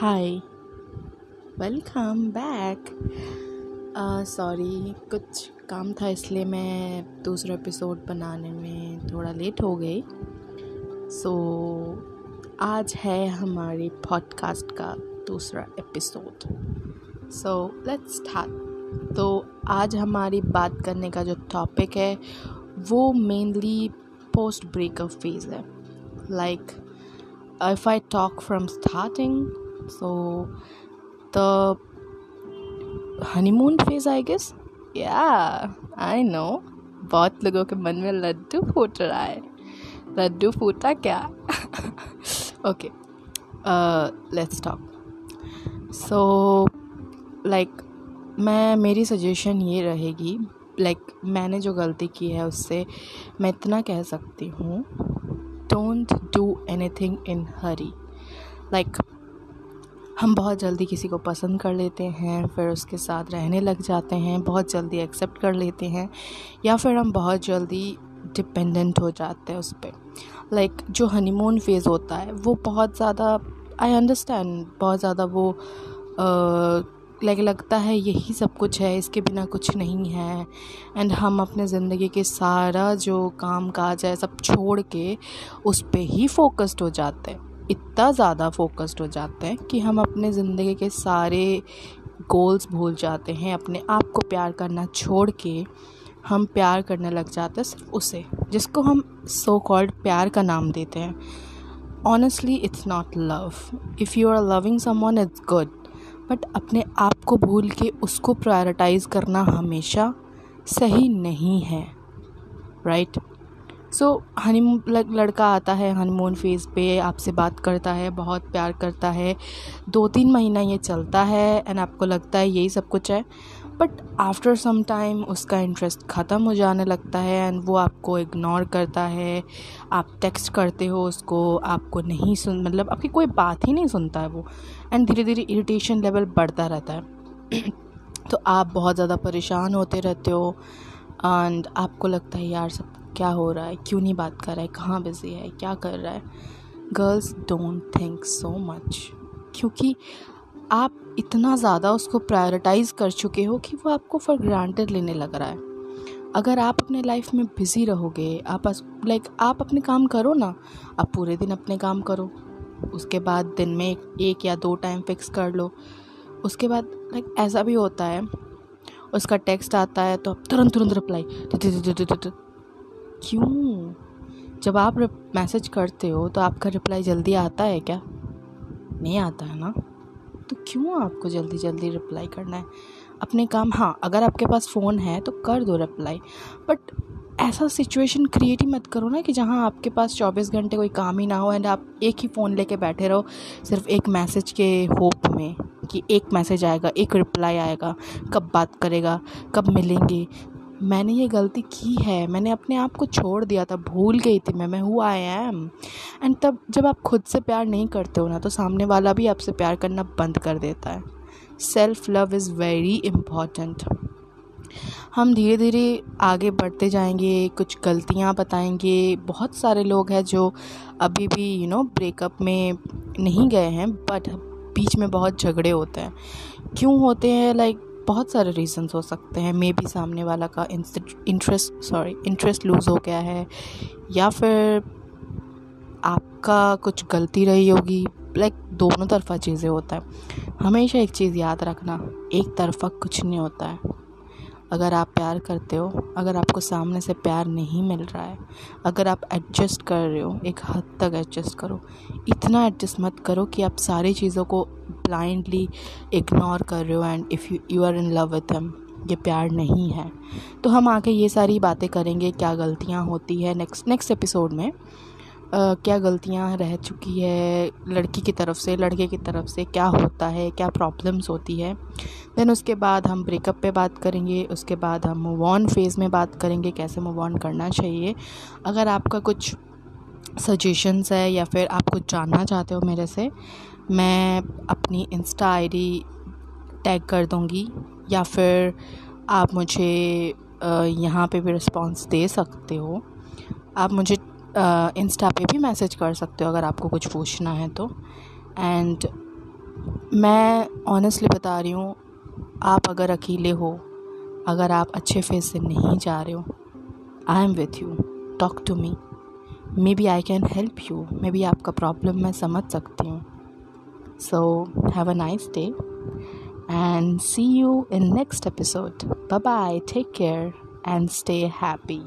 Hi welcome back sorry कुछ काम था इसलिए मैं दूसरा एपिसोड बनाने में थोड़ा लेट हो गई. सो so, आज है हमारी पॉडकास्ट का दूसरा एपिसोड सो लेट्स स्टार्ट तो आज हमारी बात करने का जो टॉपिक है वो मेनली पोस्ट ब्रेकअप फ़ेज़ है. Like if I talk from starting so the honeymoon phase i guess? Yeah i know. बहुत लोगों के मन में लड्डू फूट रहा है। लड्डू फूटा क्या? Okay let's talk so like मैं मेरी सजेशन ये रहेगी लाइक like, मैंने जो गलती की है उससे मैं इतना कह सकती हूँ don't do anything in hurry like हम बहुत जल्दी किसी को पसंद कर लेते हैं फिर उसके साथ रहने लग जाते हैं बहुत जल्दी एक्सेप्ट कर लेते हैं या फिर हम बहुत जल्दी डिपेंडेंट हो जाते हैं उस पर लाइक like, जो हनीमून फ़ेज़ होता है वो बहुत ज़्यादा आई अंडरस्टैंड बहुत ज़्यादा वो लाइक लगता है यही सब कुछ है इसके बिना कुछ नहीं है एंड हम अपने ज़िंदगी के सारा जो काम काज है सब छोड़ के उस पर ही फोकस्ड हो जाते हैं। इतना ज़्यादा फोकस्ड हो जाते हैं कि हम अपने ज़िंदगी के सारे गोल्स भूल जाते हैं, अपने आप को प्यार करना छोड़ के हम प्यार करने लग जाते हैं सिर्फ़ उसे, जिसको हम सो कॉल्ड प्यार का नाम देते हैं। Honestly it's not love if you are loving someone it's good but अपने आप को भूल के उसको प्रायोरिटाइज़ करना हमेशा सही नहीं है राइट right? सो हनी लड़का आता है हनीमून फ़ेज़ पे, आपसे बात करता है, बहुत प्यार करता है। दो तीन महीना ये चलता है एंड आपको लगता है यही सब कुछ है। बट आफ्टर सम टाइम उसका इंटरेस्ट ख़त्म हो जाने लगता है एंड वो आपको इग्नोर करता है। आप टेक्स्ट करते हो उसको, आपको नहीं सुन मतलब आपकी कोई बात ही नहीं सुनता है वो। एंड धीरे धीरे इरिटेशन लेवल बढ़ता रहता है। तो आप बहुत ज़्यादा परेशान होते रहते हो एंड आपको लगता है, यार, सब क्या हो रहा है? क्यों नहीं बात कर रहा है? कहाँ बिज़ी है? क्या कर रहा है? Girls don't think so much क्योंकि आप इतना ज़्यादा उसको प्रायोरिटाइज़ कर चुके हो कि वो आपको फॉर ग्रांटेड लेने लग रहा है। अगर आप अपने लाइफ में बिज़ी रहोगे आप लाइक आप अपने काम करो ना आप पूरे दिन अपने काम करो। उसके बाद दिन में एक, या दो टाइम फिक्स कर लो। उसके बाद लाइक ऐसा भी होता है उसका टेक्स्ट आता है तो आप तुरंत तुरंत रिप्लाई क्यों? जब आप मैसेज करते हो तो आपका रिप्लाई जल्दी आता है क्या? नहीं आता है ना? तो क्यों आपको जल्दी जल्दी रिप्लाई करना है? अपने काम हाँ अगर आपके पास फ़ोन है तो कर दो रिप्लाई बट ऐसा सिचुएशन क्रिएट ही मत करो ना कि जहाँ आपके पास चौबीस घंटे कोई काम ही ना हो एंड आप एक ही फ़ोन लेके बैठे रहो, सिर्फ़ एक मैसेज के होप में कि एक मैसेज आएगा, एक रिप्लाई आएगा, कब बात करेगा, कब मिलेंगे। मैंने ये गलती की है। मैंने अपने आप को छोड़ दिया था, भूल गई थी मैं मैं हु आई एम एंड तब जब आप खुद से प्यार नहीं करते हो ना तो सामने वाला भी आपसे प्यार करना बंद कर देता है। Self love is very important हम धीरे धीरे आगे बढ़ते जाएँगे, कुछ गलतियाँ बताएँगे। बहुत सारे लोग हैं जो अभी भी यू नो ब्रेकअप में नहीं गए हैं बट बीच में बहुत झगड़े होते हैं। क्यों होते हैं? लाइक बहुत सारे रीज़न्स हो सकते हैं। मे बी सामने वाला का इंटरेस्ट सॉरी इंटरेस्ट लूज़ हो गया है। या फिर आपका कुछ गलती रही होगी। लाइक दोनों तरफा चीज़ें होता है। हमेशा एक चीज़ याद रखना, एक तरफा कुछ नहीं होता है। अगर आप प्यार करते हो, अगर आपको सामने से प्यार नहीं मिल रहा है, अगर आप एडजस्ट कर रहे हो, एक हद तक एडजस्ट करो। इतना एडजस्ट मत करो कि आप सारी चीज़ों को ब्लाइंडली इग्नोर कर रहे हो and if you you are in love with him ये प्यार नहीं है। तो हम आके ये सारी बातें करेंगे क्या गलतियाँ होती है नेक्स्ट नेक्स्ट एपिसोड में। Uh, क्या गलतियाँ रह चुकी है लड़की की तरफ़ से लड़के की तरफ़ से क्या होता है क्या प्रॉब्लम्स होती है। देन उसके बाद हम ब्रेकअप पे बात करेंगे उसके बाद हम मूव ऑन फ़ेज़ में बात करेंगे कैसे मूव ऑन करना चाहिए। अगर आपका कुछ सजेशंस है या फिर आप कुछ जानना चाहते हो मेरे से मैं अपनी इंस्टा आईडी टैग कर दूँगी या फिर आप मुझे यहाँ पे भी रिस्पांस दे सकते हो। आप मुझे इंस्टा पे भी मैसेज कर सकते हो अगर आपको कुछ पूछना है तो। एंड मैं ऑनेस्टली बता रही हूँ, आप अगर अकेले हो, अगर आप अच्छे फेस से नहीं जा रहे हो I am with you talk to me maybe I can help you maybe आपका प्रॉब्लम मैं समझ सकती हूँ। So, have a nice day and see you in next episode. Bye bye, take care and stay happy.